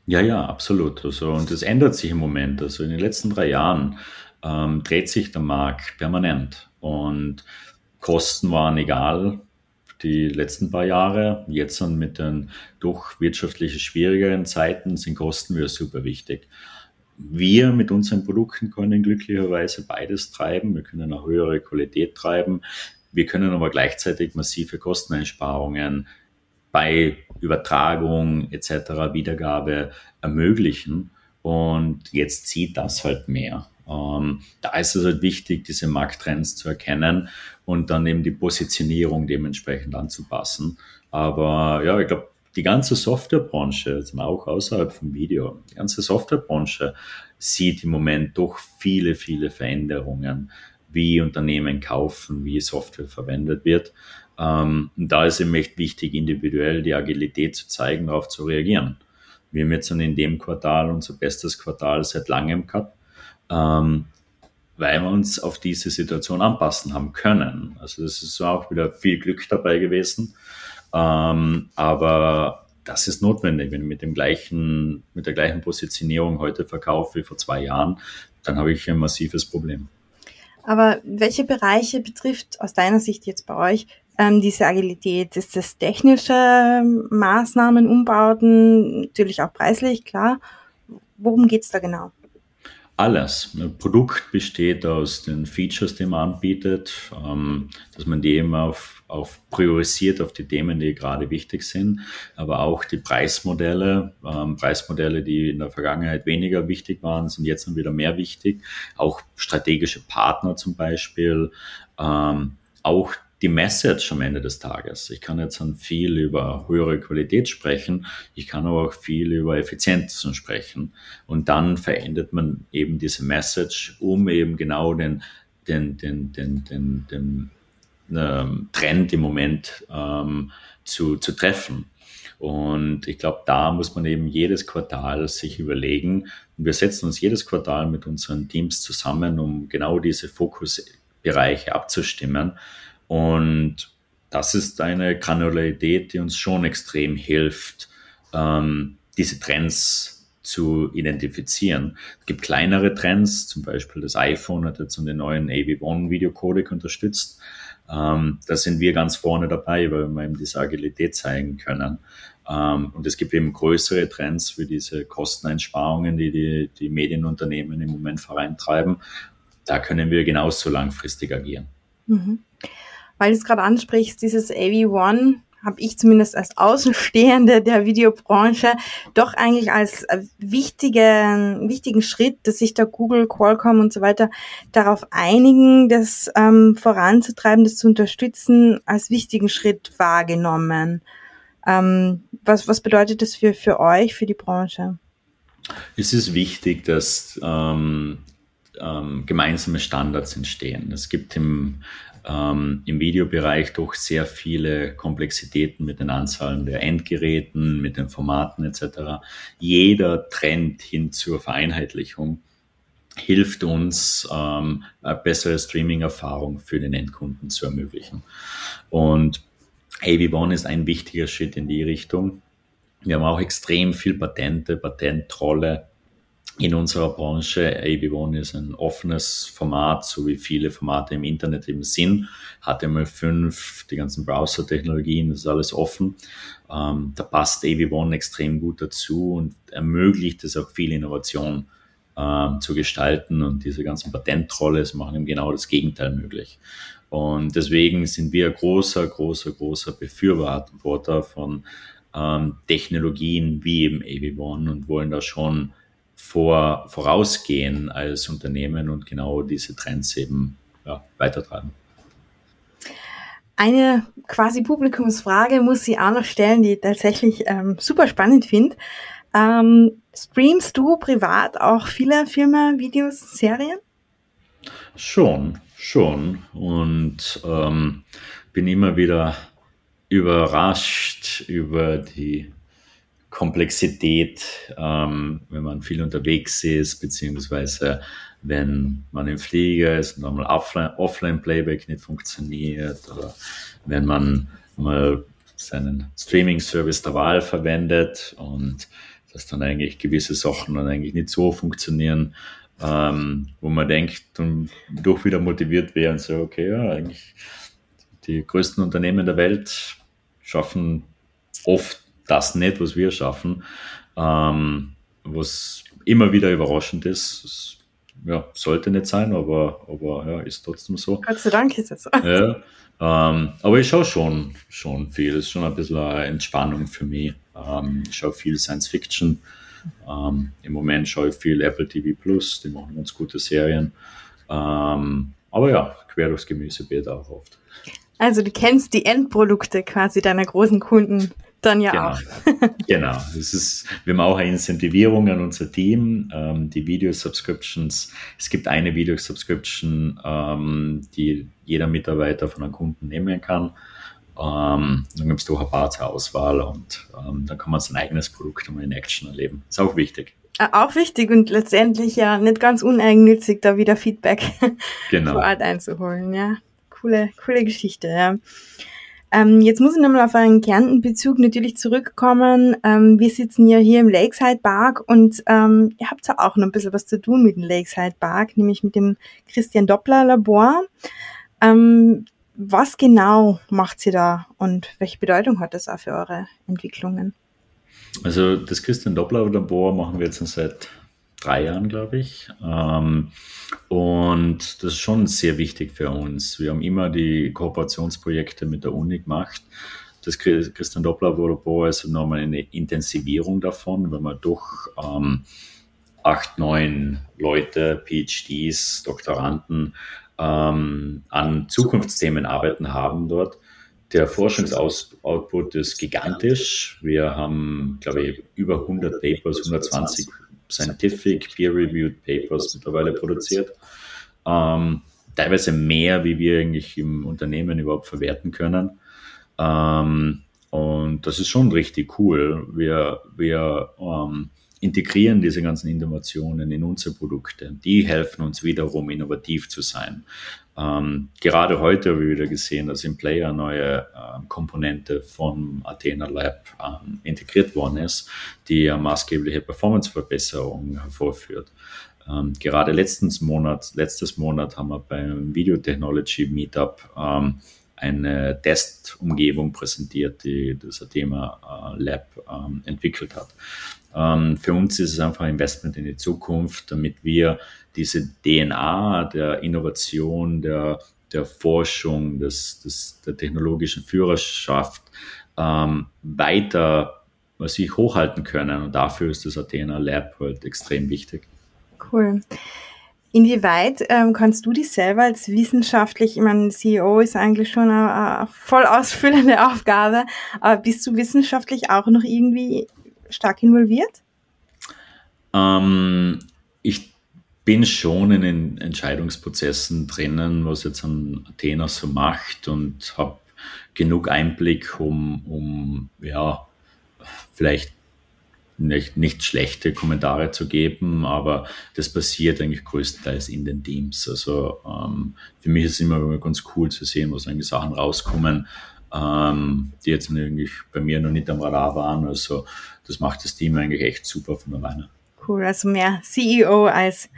Ja, ja, absolut. Also, und das ändert sich im Moment. Also in den letzten drei Jahren ähm, dreht sich der Markt permanent. Und Kosten waren egal die letzten paar Jahre. Jetzt sind mit den doch wirtschaftlich schwierigeren Zeiten sind Kosten wieder super wichtig. Wir mit unseren Produkten können glücklicherweise beides treiben. Wir können eine höhere Qualität treiben. Wir können aber gleichzeitig massive Kosteneinsparungen bei Übertragung etc., Wiedergabe ermöglichen. Und jetzt zieht das halt mehr. Ähm, da ist es halt wichtig, diese Markttrends zu erkennen und dann eben die Positionierung dementsprechend anzupassen. Aber ja, ich glaube, die ganze Softwarebranche, also auch außerhalb vom Video, die ganze Softwarebranche sieht im Moment doch viele, viele Veränderungen, wie Unternehmen kaufen, wie Software verwendet wird. Ähm, da ist eben echt wichtig, individuell die Agilität zu zeigen, darauf zu reagieren. Wir haben jetzt in dem Quartal unser bestes Quartal seit langem gehabt, ähm, weil wir uns auf diese Situation anpassen haben können. Also das ist auch wieder viel Glück dabei gewesen. Ähm, aber das ist notwendig. Wenn ich mit dem gleichen, mit der gleichen Positionierung heute verkaufe wie vor zwei Jahren, dann habe ich ein massives Problem. Aber welche Bereiche betrifft aus deiner Sicht jetzt bei euch ähm, diese Agilität? Ist das technische Maßnahmen, Umbauten, natürlich auch preislich, klar. Worum geht es da genau? Alles. Ein Produkt besteht aus den Features, die man anbietet, ähm, dass man die eben auf, auf priorisiert auf die Themen, die gerade wichtig sind, aber auch die Preismodelle, ähm, Preismodelle, die in der Vergangenheit weniger wichtig waren, sind jetzt dann wieder mehr wichtig. Auch strategische Partner zum Beispiel, ähm, auch die Message am Ende des Tages. Ich kann jetzt dann viel über höhere Qualität sprechen, ich kann aber auch viel über Effizienz sprechen. Und dann verändert man eben diese Message, um eben genau den, den, den, den, den, den ähm, Trend im Moment ähm, zu, zu treffen. Und ich glaube, da muss man eben jedes Quartal sich überlegen. Wir setzen uns jedes Quartal mit unseren Teams zusammen, um genau diese Fokusbereiche abzustimmen und das ist eine Granularität, die uns schon extrem hilft, ähm, diese Trends zu identifizieren. Es gibt kleinere Trends, zum Beispiel das iPhone hat jetzt den neuen AV1 Videocodec unterstützt. Ähm, da sind wir ganz vorne dabei, weil wir eben diese Agilität zeigen können. Ähm, und es gibt eben größere Trends für diese Kosteneinsparungen, die, die die Medienunternehmen im Moment vorantreiben. Da können wir genauso langfristig agieren. Mhm weil du es gerade ansprichst, dieses AV1 habe ich zumindest als Außenstehende der Videobranche doch eigentlich als äh, wichtige, wichtigen Schritt, dass sich da Google, Qualcomm und so weiter darauf einigen, das ähm, voranzutreiben, das zu unterstützen, als wichtigen Schritt wahrgenommen. Ähm, was, was bedeutet das für, für euch, für die Branche? Es ist wichtig, dass ähm, ähm, gemeinsame Standards entstehen. Es gibt im ähm, im Videobereich doch sehr viele Komplexitäten mit den Anzahlen der Endgeräten, mit den Formaten etc. Jeder Trend hin zur Vereinheitlichung hilft uns, ähm, eine bessere Streaming-Erfahrung für den Endkunden zu ermöglichen. Und AV1 ist ein wichtiger Schritt in die Richtung. Wir haben auch extrem viel Patente, Patentrolle in unserer Branche. AV1 ist ein offenes Format, so wie viele Formate im Internet eben sind. HTML5, die ganzen Browser-Technologien, das ist alles offen. Ähm, da passt AV1 extrem gut dazu und ermöglicht es auch viel Innovation ähm, zu gestalten und diese ganzen Patentrolle machen eben genau das Gegenteil möglich. Und deswegen sind wir großer, großer, großer Befürworter von ähm, Technologien wie eben AV1 und wollen da schon vor, vorausgehen als Unternehmen und genau diese Trends eben ja, weitertreiben. Eine quasi Publikumsfrage muss ich auch noch stellen, die ich tatsächlich ähm, super spannend finde. Ähm, streamst du privat auch viele Filme, Videos, Serien? Schon, schon. Und ähm, bin immer wieder überrascht über die Komplexität, ähm, wenn man viel unterwegs ist, beziehungsweise wenn man im Flieger ist und einmal Offline-Playback nicht funktioniert oder wenn man mal seinen Streaming-Service der Wahl verwendet und dass dann eigentlich gewisse Sachen dann eigentlich nicht so funktionieren, ähm, wo man denkt und doch wieder motiviert wäre und so, okay, ja, eigentlich die größten Unternehmen der Welt schaffen oft das nicht, was wir schaffen, ähm, was immer wieder überraschend ist. Das, ja, sollte nicht sein, aber, aber ja, ist trotzdem so. Gott sei Dank ist es so. Ja, ähm, aber ich schaue schon, schon viel. Es ist schon ein bisschen eine Entspannung für mich. Ähm, ich schaue viel Science Fiction. Ähm, Im Moment schaue ich viel Apple TV Plus, die machen ganz gute Serien. Ähm, aber ja, quer durchs Gemüsebeet auch oft. Also du kennst die Endprodukte quasi deiner großen Kunden dann ja genau. auch. genau. Das ist, wir haben auch eine Incentivierung an unser Team, ähm, die Video-Subscriptions. Es gibt eine Video-Subscription, ähm, die jeder Mitarbeiter von einem Kunden nehmen kann. Ähm, dann gibt es doch ein paar zur Auswahl und ähm, dann kann man sein eigenes Produkt einmal in Action erleben. Ist auch wichtig. Äh, auch wichtig und letztendlich ja nicht ganz uneigennützig, da wieder Feedback genau. vor Ort einzuholen. Ja, coole, coole Geschichte. Ja. Ähm, jetzt muss ich nochmal auf einen Kärnten-Bezug natürlich zurückkommen. Ähm, wir sitzen ja hier im Lakeside Park und ähm, ihr habt ja auch noch ein bisschen was zu tun mit dem Lakeside Park, nämlich mit dem Christian Doppler Labor. Ähm, was genau macht sie da und welche Bedeutung hat das auch für eure Entwicklungen? Also das Christian Doppler Labor machen wir jetzt seit drei Jahren, glaube ich. Ähm, und das ist schon sehr wichtig für uns. Wir haben immer die Kooperationsprojekte mit der Uni gemacht. Das Christian Doppler Labor ist nochmal eine Intensivierung davon, wenn man doch ähm, acht, neun Leute, PhDs, Doktoranden ähm, an Zukunftsthemen arbeiten haben dort. Der Forschungsoutput ist gigantisch. Wir haben, glaube ich, über 100 Papers, 120 Scientific Peer-Reviewed Papers mittlerweile produziert. Ähm, teilweise mehr, wie wir eigentlich im Unternehmen überhaupt verwerten können. Ähm, und das ist schon richtig cool. Wir, wir ähm, integrieren diese ganzen Innovationen in unsere Produkte. Die helfen uns wiederum, innovativ zu sein. Ähm, gerade heute habe ich wieder gesehen, dass im Player neue äh, Komponente vom Athena Lab ähm, integriert worden ist, die eine maßgebliche Performanceverbesserung hervorführt. Ähm, gerade letztens Monat, letztes Monat haben wir beim Video Technology Meetup ähm, eine Testumgebung präsentiert, die das Athena äh, Lab ähm, entwickelt hat. Ähm, für uns ist es einfach ein Investment in die Zukunft, damit wir diese DNA der Innovation, der, der Forschung, des, des, der technologischen Führerschaft ähm, weiter was sich hochhalten können. Und dafür ist das Athena Lab halt extrem wichtig. Cool. Inwieweit ähm, kannst du dich selber als wissenschaftlich, ich meine, CEO ist eigentlich schon eine, eine voll ausfüllende Aufgabe, aber bist du wissenschaftlich auch noch irgendwie stark involviert? Ähm, ich bin schon in den Entscheidungsprozessen drinnen, was jetzt ein Athena so macht und habe genug Einblick, um, um ja, vielleicht nicht, nicht schlechte Kommentare zu geben, aber das passiert eigentlich größtenteils in den Teams. Also ähm, für mich ist es immer ganz cool zu sehen, was eigentlich Sachen rauskommen, ähm, die jetzt eigentlich bei mir noch nicht am Radar waren. Also das macht das Team eigentlich echt super von alleine. Cool, also mehr CEO als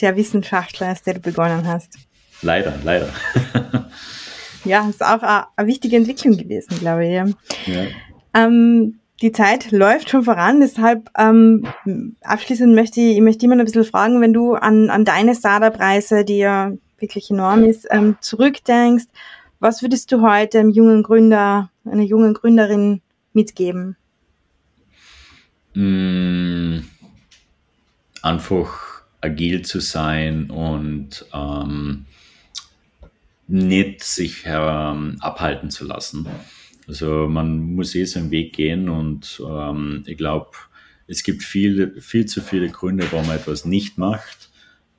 der Wissenschaftler, als der du begonnen hast. Leider, leider. ja, ist auch eine, wichtige Entwicklung gewesen, glaube ich. Ja. Ähm, die Zeit läuft schon voran, deshalb ähm, abschließend möchte ich, ich möchte immer ein bisschen fragen, wenn du an, an deine Startup-Reise, die ja wirklich enorm ist, ähm, zurückdenkst, was würdest du heute einem jungen Gründer, einer jungen Gründerin mitgeben? Mm, einfach agil zu sein und ähm, nicht sich ähm, abhalten zu lassen. Also man muss eh seinen Weg gehen und ähm, ich glaube, es gibt viel, viel zu viele Gründe, warum man etwas nicht macht.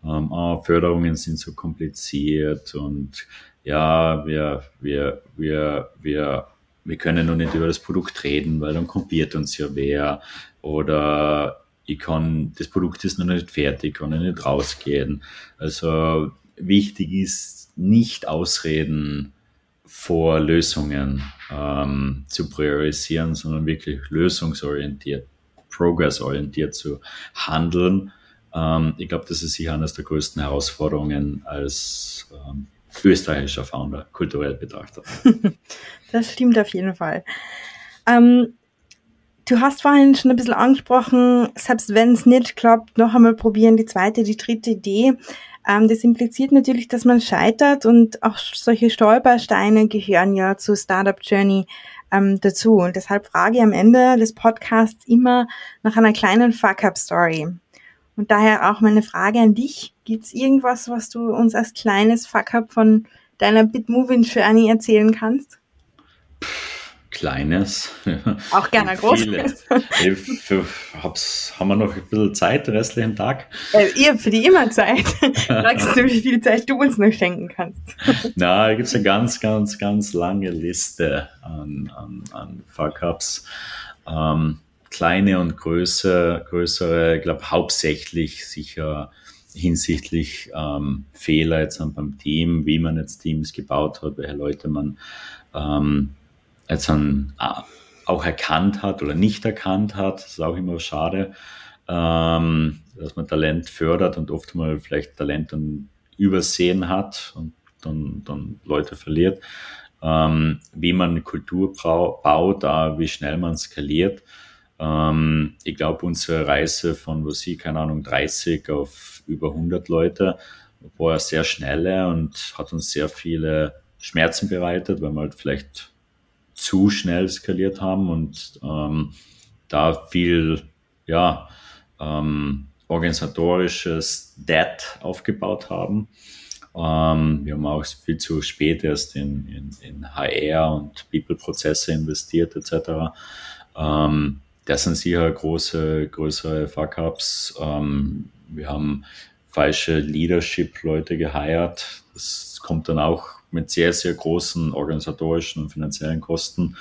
Ähm, oh, Förderungen sind so kompliziert und ja, wir, wir, wir, wir, wir können noch nicht über das Produkt reden, weil dann kopiert uns ja wer. Oder ich kann, das Produkt ist noch nicht fertig, kann ich nicht rausgehen. Also wichtig ist, nicht Ausreden vor Lösungen ähm, zu priorisieren, sondern wirklich lösungsorientiert, progressorientiert zu handeln. Ähm, ich glaube, das ist sicher eines der größten Herausforderungen als ähm, österreichischer Founder, kulturell betrachtet. das stimmt auf jeden Fall. Ähm, du hast vorhin schon ein bisschen angesprochen, selbst wenn es nicht klappt, noch einmal probieren, die zweite, die dritte Idee. Ähm, das impliziert natürlich, dass man scheitert und auch solche Stolpersteine gehören ja zur Startup Journey ähm, dazu. Und deshalb frage ich am Ende des Podcasts immer nach einer kleinen Fuck-Up-Story. Und daher auch meine Frage an dich. Gibt es irgendwas, was du uns als kleines Fuck-Up von deiner Bitmoving Journey erzählen kannst? Kleines. Auch gerne großes. Haben wir noch ein bisschen Zeit, den restlichen Tag? Äh, ihr für die immer Zeit. Sagst du, wie viel Zeit du uns noch schenken kannst? Na, da gibt es eine ganz, ganz, ganz lange Liste an, an, an Fuck-Ups. Ähm, kleine und größere, größere, ich glaube hauptsächlich sicher hinsichtlich ähm, Fehler jetzt beim Team, wie man jetzt Teams gebaut hat, welche Leute man ähm, jetzt an, äh, auch erkannt hat oder nicht erkannt hat. Das ist auch immer schade, ähm, dass man Talent fördert und oft mal vielleicht Talent dann übersehen hat und dann, dann Leute verliert. Ähm, wie man Kultur baut, äh, wie schnell man skaliert. Ähm, ich glaube, unsere Reise von, was ich, keine Ahnung, 30 auf über 100 Leute war sehr schnelle und hat uns sehr viele Schmerzen bereitet, weil wir halt vielleicht zu schnell skaliert haben und ähm, da viel, ja, ähm, organisatorisches Debt aufgebaut haben. Ähm, wir haben auch viel zu spät erst in, in, in HR und People-Prozesse investiert etc. Ähm, das sind sicher große, größere Fuck-Ups. Ähm, wir haben falsche Leadership-Leute geheiert. Das kommt dann auch mit sehr, sehr großen organisatorischen und finanziellen Kosten.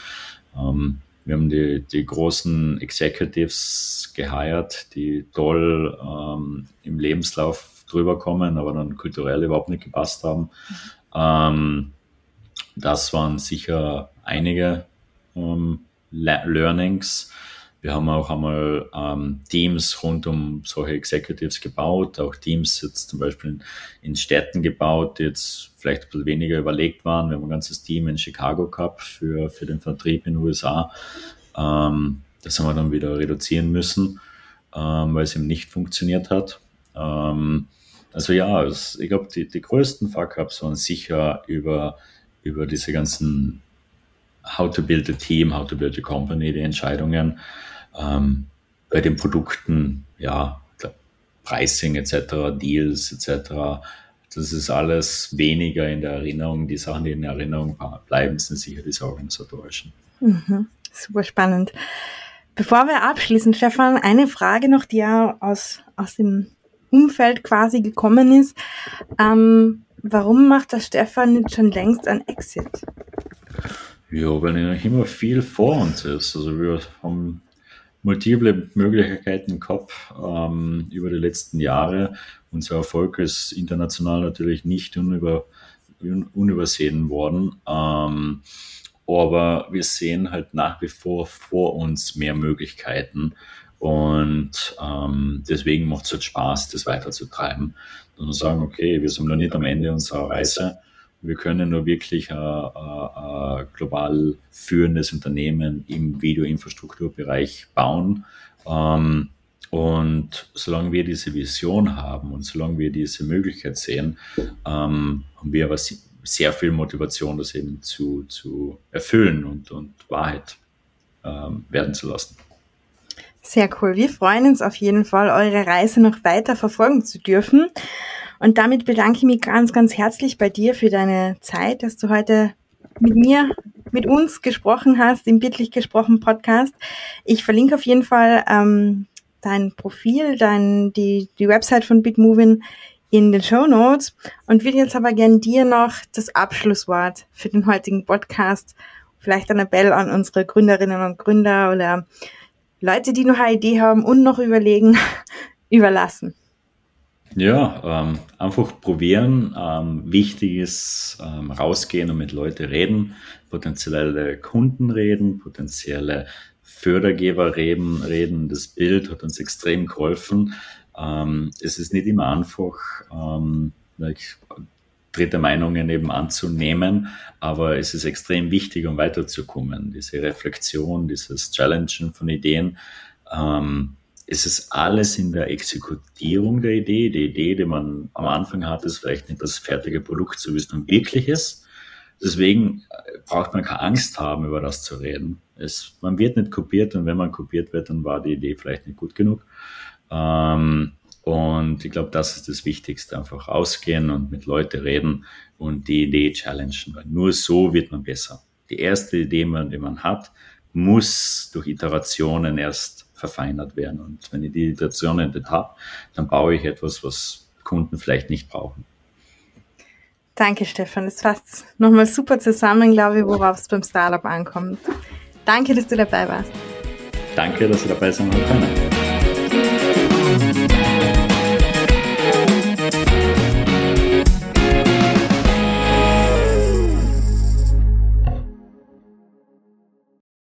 Ähm, wir haben die, die großen Executives geheiert, die toll ähm, im Lebenslauf drüber kommen, aber dann kulturell überhaupt nicht gepasst haben. Ähm, das waren sicher einige ähm, Learnings. Wir haben auch einmal ähm, Teams rund um solche Executives gebaut, auch Teams jetzt zum Beispiel in, in, Städten gebaut, die jetzt vielleicht ein bisschen weniger überlegt waren. Wir haben ein ganzes Team in Chicago gehabt für, für den Vertrieb in den USA. Ähm, das haben wir dann wieder reduzieren müssen, ähm, weil es eben nicht funktioniert hat. Ähm, also ja, es, ich glaube, die, die größten Fuck-Ups waren sicher über, über diese ganzen How to build a team, how to build a company, die Entscheidungen. Ähm, bei den Produkten, ja, Pricing etc., Deals etc., das ist alles weniger in der Erinnerung. Die Sachen, die in der Erinnerung bleiben, sind sicher diese organisatorischen. Mhm, super spannend. Bevor wir abschließen, Stefan, eine Frage noch, die ja aus, aus dem Umfeld quasi gekommen ist. Ähm, warum macht der Stefan nicht schon längst ein Exit? Ja, weil noch immer viel vor uns ist. Also wir haben multiple Möglichkeiten Kopf ähm, über die letzten Jahre. Unser Erfolg ist international natürlich nicht unüber, un, unübersehen worden. Ähm, aber wir sehen halt nach wie vor vor uns mehr Möglichkeiten. Und ähm, deswegen macht es halt Spaß, das weiterzutreiben. Und sagen, okay, wir sind noch nicht am Ende unserer Reise. Wir können nur wirklich ein, ein, ein global führendes Unternehmen im Videoinfrastrukturbereich bauen. Ähm, und solange wir diese Vision haben und solange wir diese Möglichkeit sehen, ähm, haben wir aber sehr viel Motivation, das eben zu, zu erfüllen und, und Wahrheit ähm, werden zu lassen. Sehr cool. Wir freuen uns auf jeden Fall, eure Reise noch weiter verfolgen zu dürfen. Und damit bedanke ich mich ganz, ganz herzlich bei dir für deine Zeit, dass du heute mit mir, mit uns gesprochen hast, im Bittlich gesprochen Podcast. Ich verlinke auf jeden Fall ähm, dein Profil, dein, die, die Website von Bitmovin in den Show Notes und würde jetzt aber gern dir noch das Abschlusswort für den heutigen Podcast, vielleicht ein Appell an unsere Gründerinnen und Gründer oder Leute, die noch eine Idee haben und noch überlegen, überlassen. Ja, ähm, einfach probieren. Ähm, wichtig ist ähm, rausgehen und mit Leuten reden, potenzielle Kunden reden, potenzielle Fördergeber reden. reden. Das Bild hat uns extrem geholfen. Ähm, es ist nicht immer einfach, ähm, dritte Meinungen eben anzunehmen, aber es ist extrem wichtig, um weiterzukommen. Diese Reflexion, dieses Challengen von Ideen. Ähm, es ist alles in der Exekutierung der Idee. Die Idee, die man am Anfang hat, ist vielleicht nicht das fertige Produkt, so wie es dann wirklich ist. Deswegen äh, braucht man keine Angst haben, über das zu reden. Es, man wird nicht kopiert und wenn man kopiert wird, dann war die Idee vielleicht nicht gut genug. Ähm, Und ich glaube, das ist das Wichtigste. Einfach ausgehen und mit Leuten reden und die Idee challengen. Weil nur so wird man besser. Die erste Idee, die man hat, muss durch Iterationen erst verfeinert werden. Und wenn ich die Iterationen nicht habe, dann baue ich etwas, was Kunden vielleicht nicht brauchen. Danke, Stefan. Das fasst nochmal super zusammen, glaube ich, worauf es beim Startup ankommt. Danke, dass du dabei warst. Danke, dass du dabei sein können.